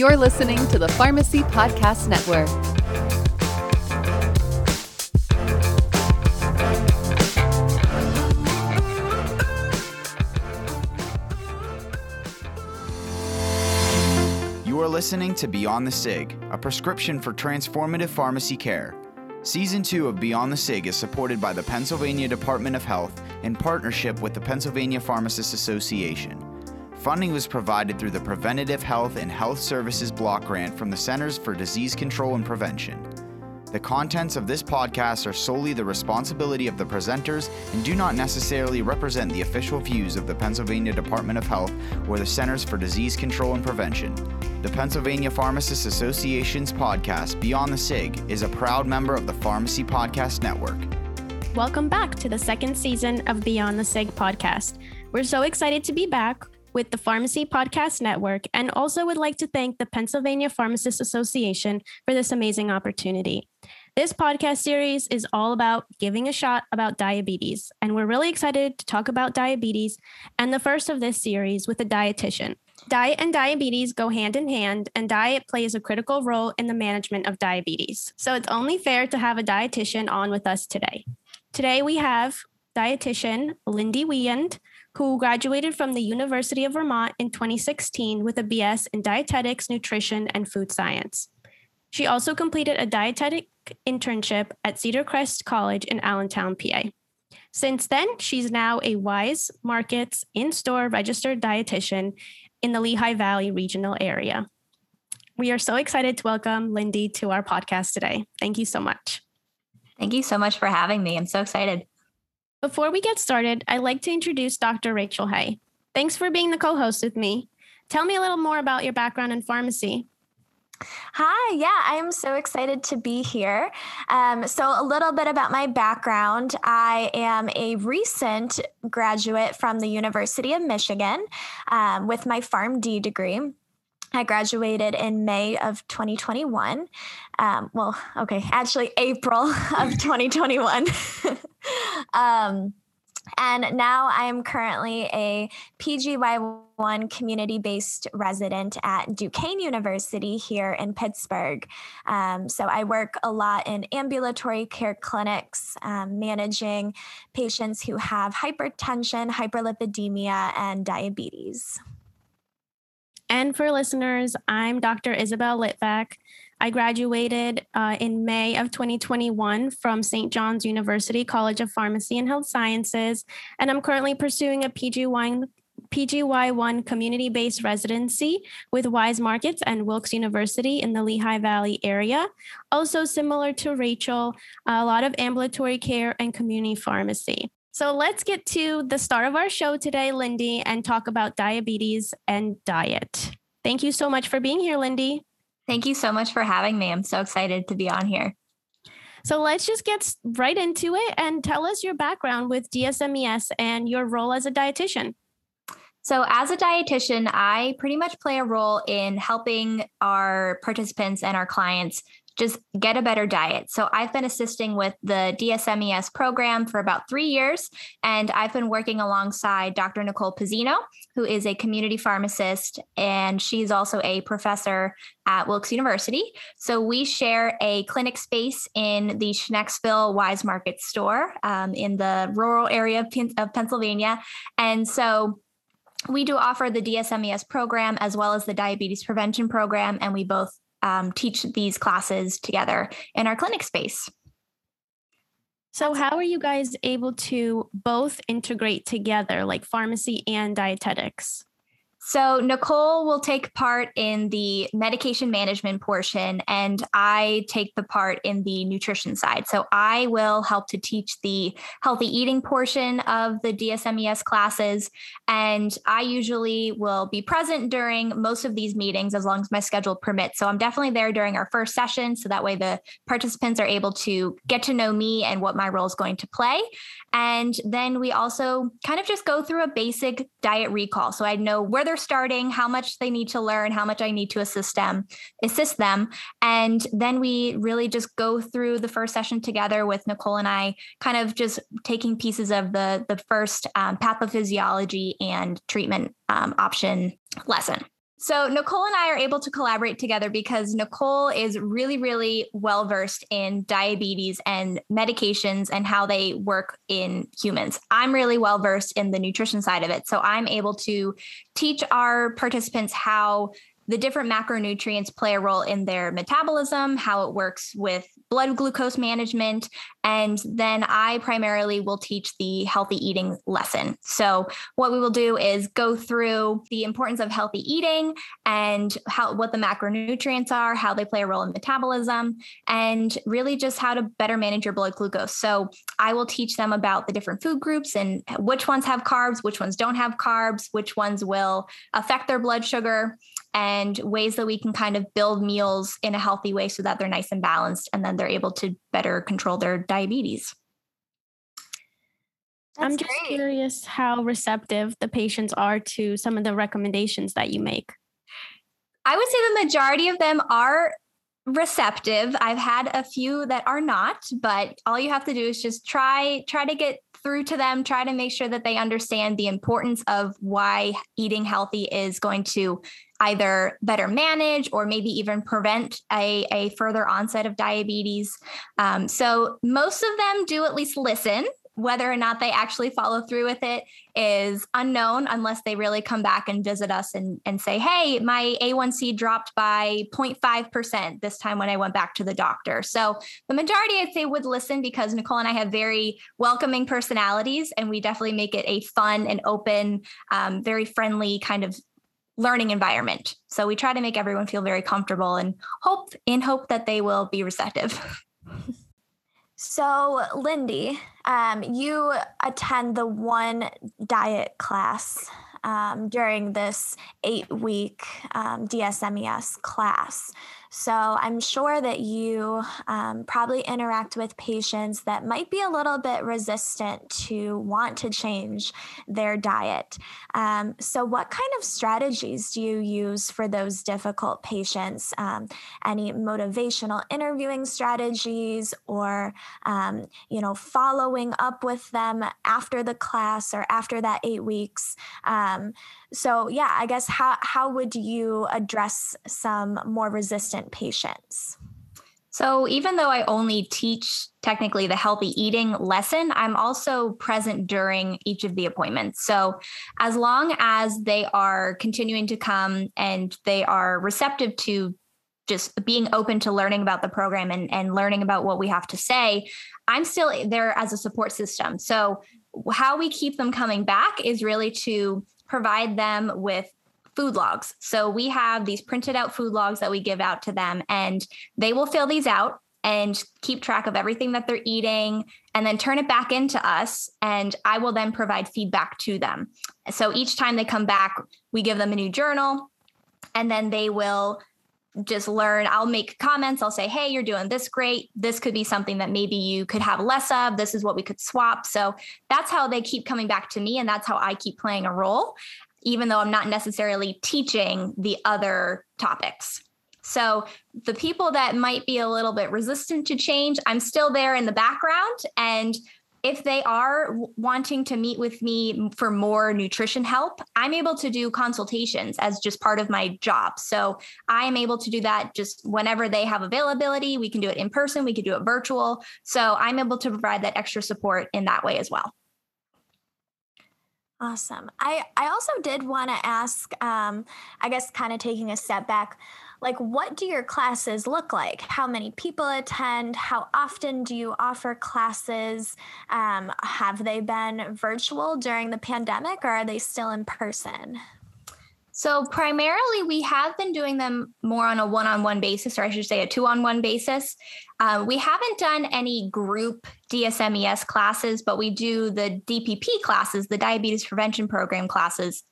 You're listening to the Pharmacy Podcast Network. You are listening to Beyond the SIG, a prescription for transformative pharmacy care. Season 2 of Beyond the SIG is supported by the Pennsylvania Department of Health in partnership with the Pennsylvania Pharmacists Association. Funding was provided through the Preventative Health and Health Services Block Grant from the Centers for Disease Control and Prevention. The contents of this podcast are solely the responsibility of the presenters and do not necessarily represent the official views of the Pennsylvania Department of Health or the Centers for Disease Control and Prevention. The Pennsylvania Pharmacists Association's podcast, Beyond the SIG, is a proud member of the Pharmacy Podcast Network. Welcome back to the second season of Beyond the SIG podcast. We're so excited to be back with the Pharmacy Podcast Network and also would like to thank the Pennsylvania Pharmacists Association for this amazing opportunity. This podcast series is all about giving a shot about diabetes, and we're really excited to talk about diabetes and the first of this series with a dietitian. Diet and diabetes go hand in hand, and diet plays a critical role in the management of diabetes. So it's only fair to have a dietitian on with us today. Today we have dietitian Lindy Wiegand, who graduated from the University of Vermont in 2016 with a BS in dietetics, nutrition, and food science. She also completed a dietetic internship at Cedar Crest College in Allentown, PA. Since then, she's now a Weis Markets in store registered dietitian in the Lehigh Valley regional area. We are so excited to welcome Lindy to our podcast today. Thank you so much. Thank you so much for having me. I'm so excited. Before we get started, I'd like to introduce Dr. Rachel Hay. Thanks for being the co host with me. Tell me a little more about your background in pharmacy. Hi, yeah, I am so excited to be here. Um, so, a little bit about my background I am a recent graduate from the University of Michigan um, with my PharmD degree. I graduated in May of 2021. Um, well, okay, actually, April of 2021. um, and now I am currently a PGY1 community based resident at Duquesne University here in Pittsburgh. Um, so I work a lot in ambulatory care clinics, um, managing patients who have hypertension, hyperlipidemia, and diabetes. And for listeners, I'm Dr. Isabel Litvak. I graduated uh, in May of 2021 from St. John's University College of Pharmacy and Health Sciences, and I'm currently pursuing a PGY, PGY1 community based residency with Weis Markets and Wilkes University in the Lehigh Valley area. Also, similar to Rachel, a lot of ambulatory care and community pharmacy. So let's get to the start of our show today, Lindy, and talk about diabetes and diet. Thank you so much for being here, Lindy. Thank you so much for having me. I'm so excited to be on here. So let's just get right into it and tell us your background with DSMES and your role as a dietitian. So, as a dietitian, I pretty much play a role in helping our participants and our clients just get a better diet. So I've been assisting with the DSMES program for about three years, and I've been working alongside Dr. Nicole Pizzino, who is a community pharmacist, and she's also a professor at Wilkes University. So we share a clinic space in the Schnecksville Weis Market store um, in the rural area of, of Pennsylvania. And so we do offer the DSMES program as well as the diabetes prevention program, and we both um, teach these classes together in our clinic space. So, how are you guys able to both integrate together, like pharmacy and dietetics? So, Nicole will take part in the medication management portion, and I take the part in the nutrition side. So, I will help to teach the healthy eating portion of the DSMES classes. And I usually will be present during most of these meetings as long as my schedule permits. So, I'm definitely there during our first session. So that way the participants are able to get to know me and what my role is going to play. And then we also kind of just go through a basic diet recall. So I know where they're starting, how much they need to learn, how much I need to assist them, assist them. And then we really just go through the first session together with Nicole and I, kind of just taking pieces of the, the first um, pathophysiology and treatment um, option lesson. So, Nicole and I are able to collaborate together because Nicole is really, really well versed in diabetes and medications and how they work in humans. I'm really well versed in the nutrition side of it. So, I'm able to teach our participants how the different macronutrients play a role in their metabolism, how it works with blood glucose management. And then I primarily will teach the healthy eating lesson. So, what we will do is go through the importance of healthy eating and how what the macronutrients are, how they play a role in metabolism, and really just how to better manage your blood glucose. So, I will teach them about the different food groups and which ones have carbs, which ones don't have carbs, which ones will affect their blood sugar and ways that we can kind of build meals in a healthy way so that they're nice and balanced and then they're able to better control their diabetes. That's I'm just great. curious how receptive the patients are to some of the recommendations that you make. I would say the majority of them are receptive. I've had a few that are not, but all you have to do is just try try to get through to them, try to make sure that they understand the importance of why eating healthy is going to either better manage or maybe even prevent a, a further onset of diabetes. Um, so most of them do at least listen. Whether or not they actually follow through with it is unknown unless they really come back and visit us and, and say, hey, my A1C dropped by 0.5% this time when I went back to the doctor. So the majority, I'd say, would listen because Nicole and I have very welcoming personalities and we definitely make it a fun and open, um, very friendly kind of learning environment. So we try to make everyone feel very comfortable and hope in hope that they will be receptive. So, Lindy, um, you attend the one diet class um, during this eight week um, DSMES class. So I'm sure that you um, probably interact with patients that might be a little bit resistant to want to change their diet. Um, so, what kind of strategies do you use for those difficult patients? Um, any motivational interviewing strategies, or um, you know, following up with them after the class or after that eight weeks? Um, so, yeah, I guess how how would you address some more patients? So, even though I only teach technically the healthy eating lesson, I'm also present during each of the appointments. So, as long as they are continuing to come and they are receptive to just being open to learning about the program and, and learning about what we have to say, I'm still there as a support system. So, how we keep them coming back is really to provide them with food logs. So we have these printed out food logs that we give out to them, and they will fill these out and keep track of everything that they're eating and then turn it back into us. And I will then provide feedback to them. So each time they come back, we give them a new journal and then they will just learn. I'll make comments. I'll say, hey, you're doing this great. This could be something that maybe you could have less of. This is what we could swap. So that's how they keep coming back to me. And that's how I keep playing a role even though I'm not necessarily teaching the other topics. So the people that might be a little bit resistant to change, I'm still there in the background. And if they are wanting to meet with me for more nutrition help, I'm able to do consultations as just part of my job. So I am able to do that just whenever they have availability. We can do it in person, we can do it virtual. So I'm able to provide that extra support in that way as well. Awesome. I, I also did want to ask, um, I guess, kind of taking a step back, like, what do your classes look like? How many people attend? How often do you offer classes? Um, have they been virtual during the pandemic or are they still in person? So, primarily, we have been doing them more on a one on one basis, or I should say a two on one basis. Uh, we haven't done any group DSMES classes, but we do the DPP classes, the Diabetes Prevention Program classes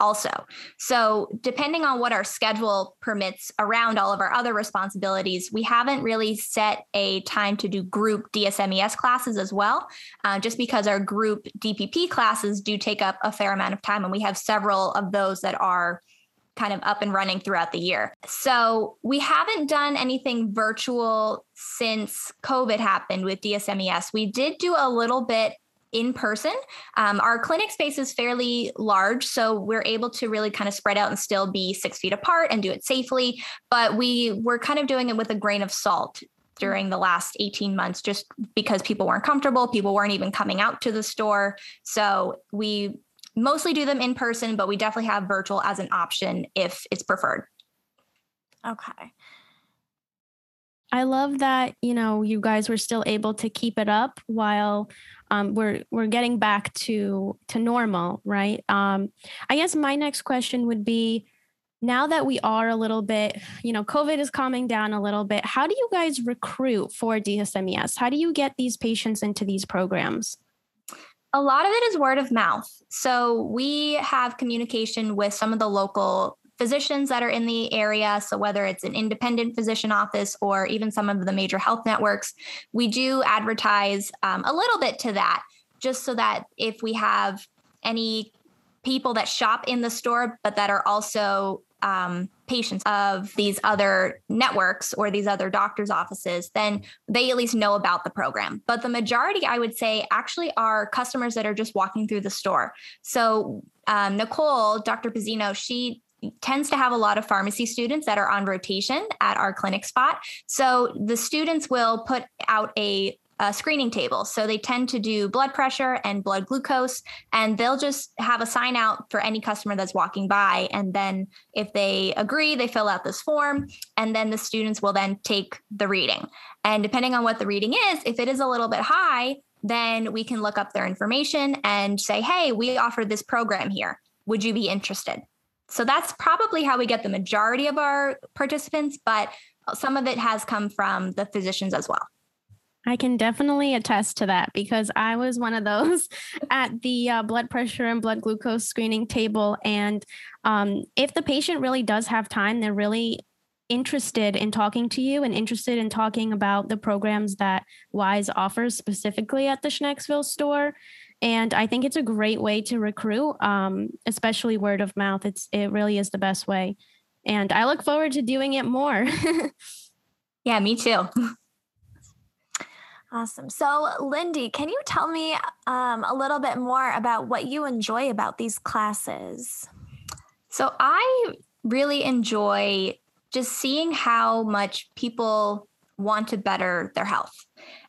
also. So, depending on what our schedule permits around all of our other responsibilities, we haven't really set a time to do group DSMES classes as well, uh, just because our group DPP classes do take up a fair amount of time. And we have several of those that are kind of up and running throughout the year. So, we haven't done anything virtual since COVID happened with DSMES. We did do a little bit in person. Um, our clinic space is fairly large, so we're able to really kind of spread out and still be six feet apart and do it safely. But we were kind of doing it with a grain of salt during the last 18 months just because people weren't comfortable people weren't even coming out to the store so we mostly do them in person but we definitely have virtual as an option if it's preferred okay I love that you know you guys were still able to keep it up while um, we're we're getting back to to normal, right? Um, I guess my next question would be now that we are a little bit, you know, COVID is calming down a little bit, how do you guys recruit for DSMES? How do you get these patients into these programs? A lot of it is word of mouth. So we have communication with some of the local physicians that are in the area. So whether it's an independent physician office or even some of the major health networks, we do advertise um, a little bit to that, just so that if we have any people that shop in the store, but that are also um, patients of these other networks or these other doctors' offices, then they at least know about the program. But the majority, I would say, actually are customers that are just walking through the store. So um, Nicole, Dr. Pizzino, she tends to have a lot of pharmacy students that are on rotation at our clinic spot. So the students will put out a screening table. So they tend to do blood pressure and blood glucose, and they'll just have a sign out for any customer that's walking by. And then if they agree, they fill out this form, and then the students will then take the reading. And depending on what the reading is, if it is a little bit high, then we can look up their information and say, hey, we offer this program here. Would you be interested? So that's probably how we get the majority of our participants, but some of it has come from the physicians as well. I can definitely attest to that because I was one of those at the uh, blood pressure and blood glucose screening table. And um, if the patient really does have time, they're really interested in talking to you and interested in talking about the programs that Weis offers specifically at the Schnecksville store. And I think it's a great way to recruit, um, especially word of mouth. It's it really is the best way. And I look forward to doing it more. yeah, me too. Awesome. So, Lindy, can you tell me um, a little bit more about what you enjoy about these classes? So, I really enjoy just seeing how much people want to better their health.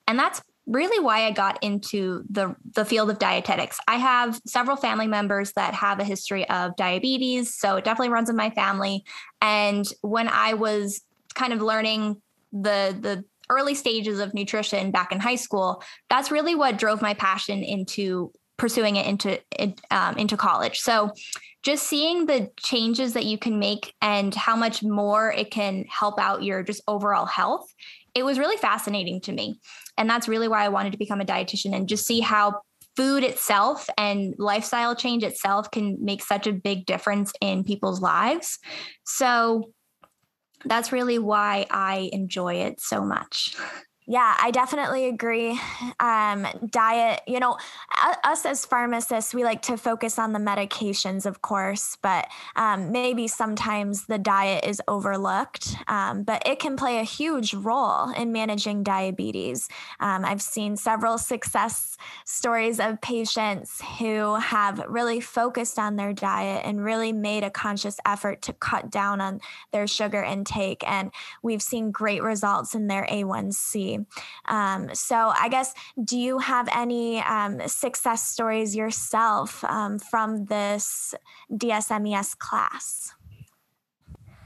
And that's really why I got into the the field of dietetics. I have several family members that have a history of diabetes, so it definitely runs in my family. And when I was kind of learning the the early stages of nutrition back in high school, that's really what drove my passion into pursuing it into um, into college. So just seeing the changes that you can make and how much more it can help out your just overall health, it was really fascinating to me. And that's really why I wanted to become a dietitian and just see how food itself and lifestyle change itself can make such a big difference in people's lives. So that's really why I enjoy it so much. Yeah, I definitely agree. Um, diet, you know, us as pharmacists, we like to focus on the medications, of course, but um, maybe sometimes the diet is overlooked. Um, but it can play a huge role in managing diabetes. Um, I've seen several success stories of patients who have really focused on their diet and really made a conscious effort to cut down on their sugar intake. And we've seen great results in their A1C. Um, so, I guess, do you have any um, success stories yourself um, from this DSMES class?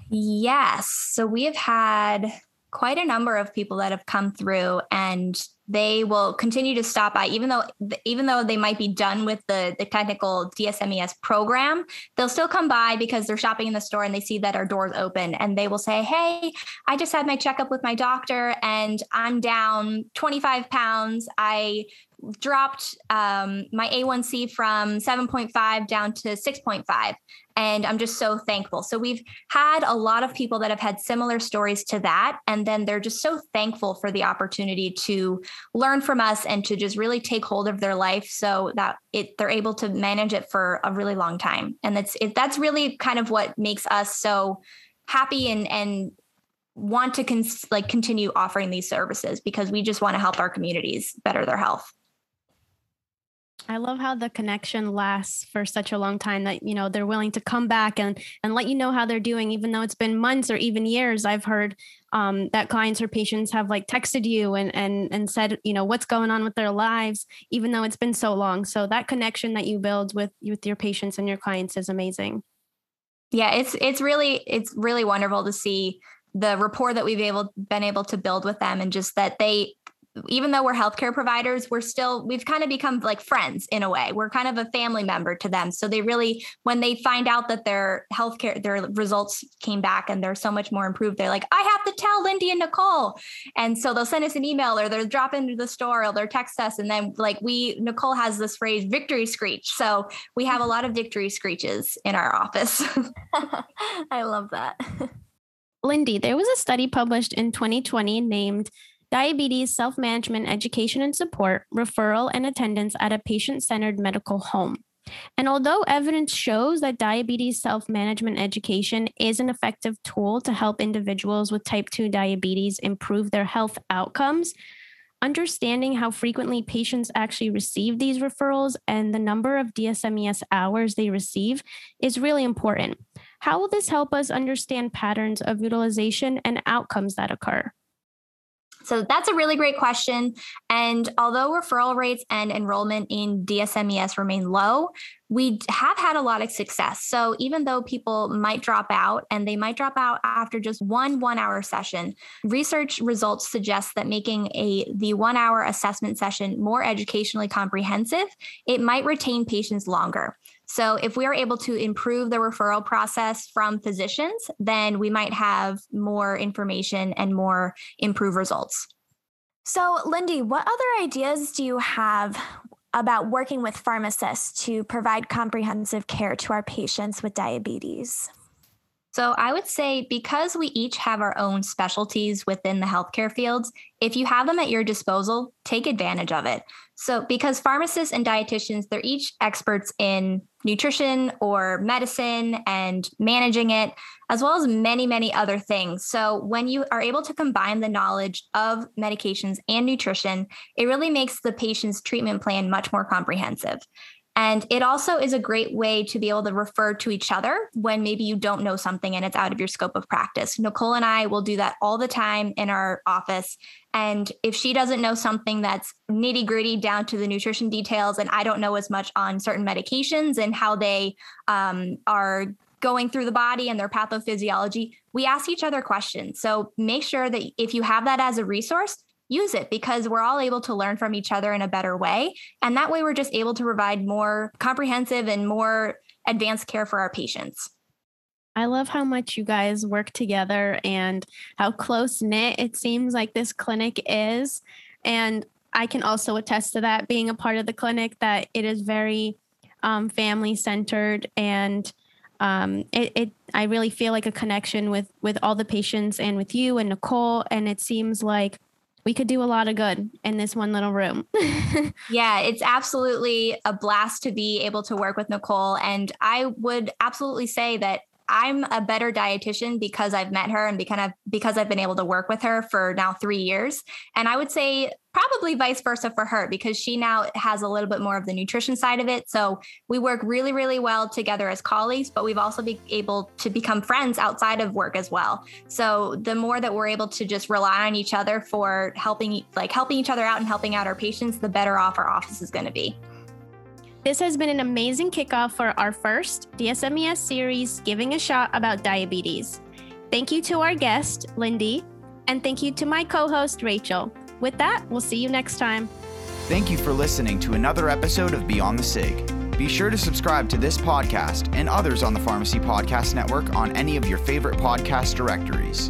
Yes. So, we have had quite a number of people that have come through and they will continue to stop by even though even though they might be done with the, the technical dsmes program they'll still come by because they're shopping in the store and they see that our doors open and they will say hey i just had my checkup with my doctor and i'm down 25 pounds i dropped um, my A1C from 7.5 down to 6.5. And I'm just so thankful. So we've had a lot of people that have had similar stories to that. And then they're just so thankful for the opportunity to learn from us and to just really take hold of their life so that it they're able to manage it for a really long time. And that's it, that's really kind of what makes us so happy and and want to cons- like continue offering these services because we just want to help our communities better their health. I love how the connection lasts for such a long time that you know they're willing to come back and and let you know how they're doing, even though it's been months or even years. I've heard um, that clients or patients have like texted you and and and said you know what's going on with their lives, even though it's been so long. So that connection that you build with with your patients and your clients is amazing. Yeah, it's it's really it's really wonderful to see the rapport that we've able been able to build with them and just that they even though we're healthcare providers, we're still, we've kind of become like friends in a way. We're kind of a family member to them. So they really, when they find out that their healthcare, their results came back and they're so much more improved, they're like, I have to tell Lindy and Nicole. And so they'll send us an email or they'll drop into the store or they'll text us. And then, like, we, Nicole has this phrase, victory screech. So we have a lot of victory screeches in our office. I love that. Lindy, there was a study published in 2020 named diabetes self management education and support, referral, and attendance at a patient centered medical home. And although evidence shows that diabetes self management education is an effective tool to help individuals with type 2 diabetes improve their health outcomes, understanding how frequently patients actually receive these referrals and the number of DSMES hours they receive is really important. How will this help us understand patterns of utilization and outcomes that occur? So that's a really great question. And although referral rates and enrollment in DSMES remain low, we have had a lot of success. So even though people might drop out and they might drop out after just one one hour session, research results suggest that making a the one hour assessment session more educationally comprehensive, it might retain patients longer. So, if we are able to improve the referral process from physicians, then we might have more information and more improved results. So, Lindy, what other ideas do you have about working with pharmacists to provide comprehensive care to our patients with diabetes? So I would say because we each have our own specialties within the healthcare fields, if you have them at your disposal, take advantage of it. So because pharmacists and dietitians, they're each experts in nutrition or medicine and managing it, as well as many, many other things. So when you are able to combine the knowledge of medications and nutrition, it really makes the patient's treatment plan much more comprehensive. And it also is a great way to be able to refer to each other when maybe you don't know something and it's out of your scope of practice. Nicole and I will do that all the time in our office. And if she doesn't know something that's nitty gritty down to the nutrition details, and I don't know as much on certain medications and how they um, are going through the body and their pathophysiology, we ask each other questions. So make sure that if you have that as a resource, use it because we're all able to learn from each other in a better way. And that way, we're just able to provide more comprehensive and more advanced care for our patients. I love how much you guys work together and how close knit it seems like this clinic is. And I can also attest to that being a part of the clinic, that it is very um, family centered and um, it, it, I really feel like a connection with with all the patients and with you and Nicole. And it seems like we could do a lot of good in this one little room. yeah, it's absolutely a blast to be able to work with Nicole. And I would absolutely say that I'm a better dietitian because I've met her and because I've, because I've been able to work with her for now three years. And I would say probably vice versa for her because she now has a little bit more of the nutrition side of it. So we work really, really well together as colleagues, but we've also been able to become friends outside of work as well. So the more that we're able to just rely on each other for helping, like helping each other out and helping out our patients, the better off our office is going to be. This has been an amazing kickoff for our first DSMES series, Giving a Shot About Diabetes. Thank you to our guest, Lindy, and thank you to my co host, Rachel. With that, we'll see you next time. Thank you for listening to another episode of Beyond the SIG. Be sure to subscribe to this podcast and others on the Pharmacy Podcast Network on any of your favorite podcast directories.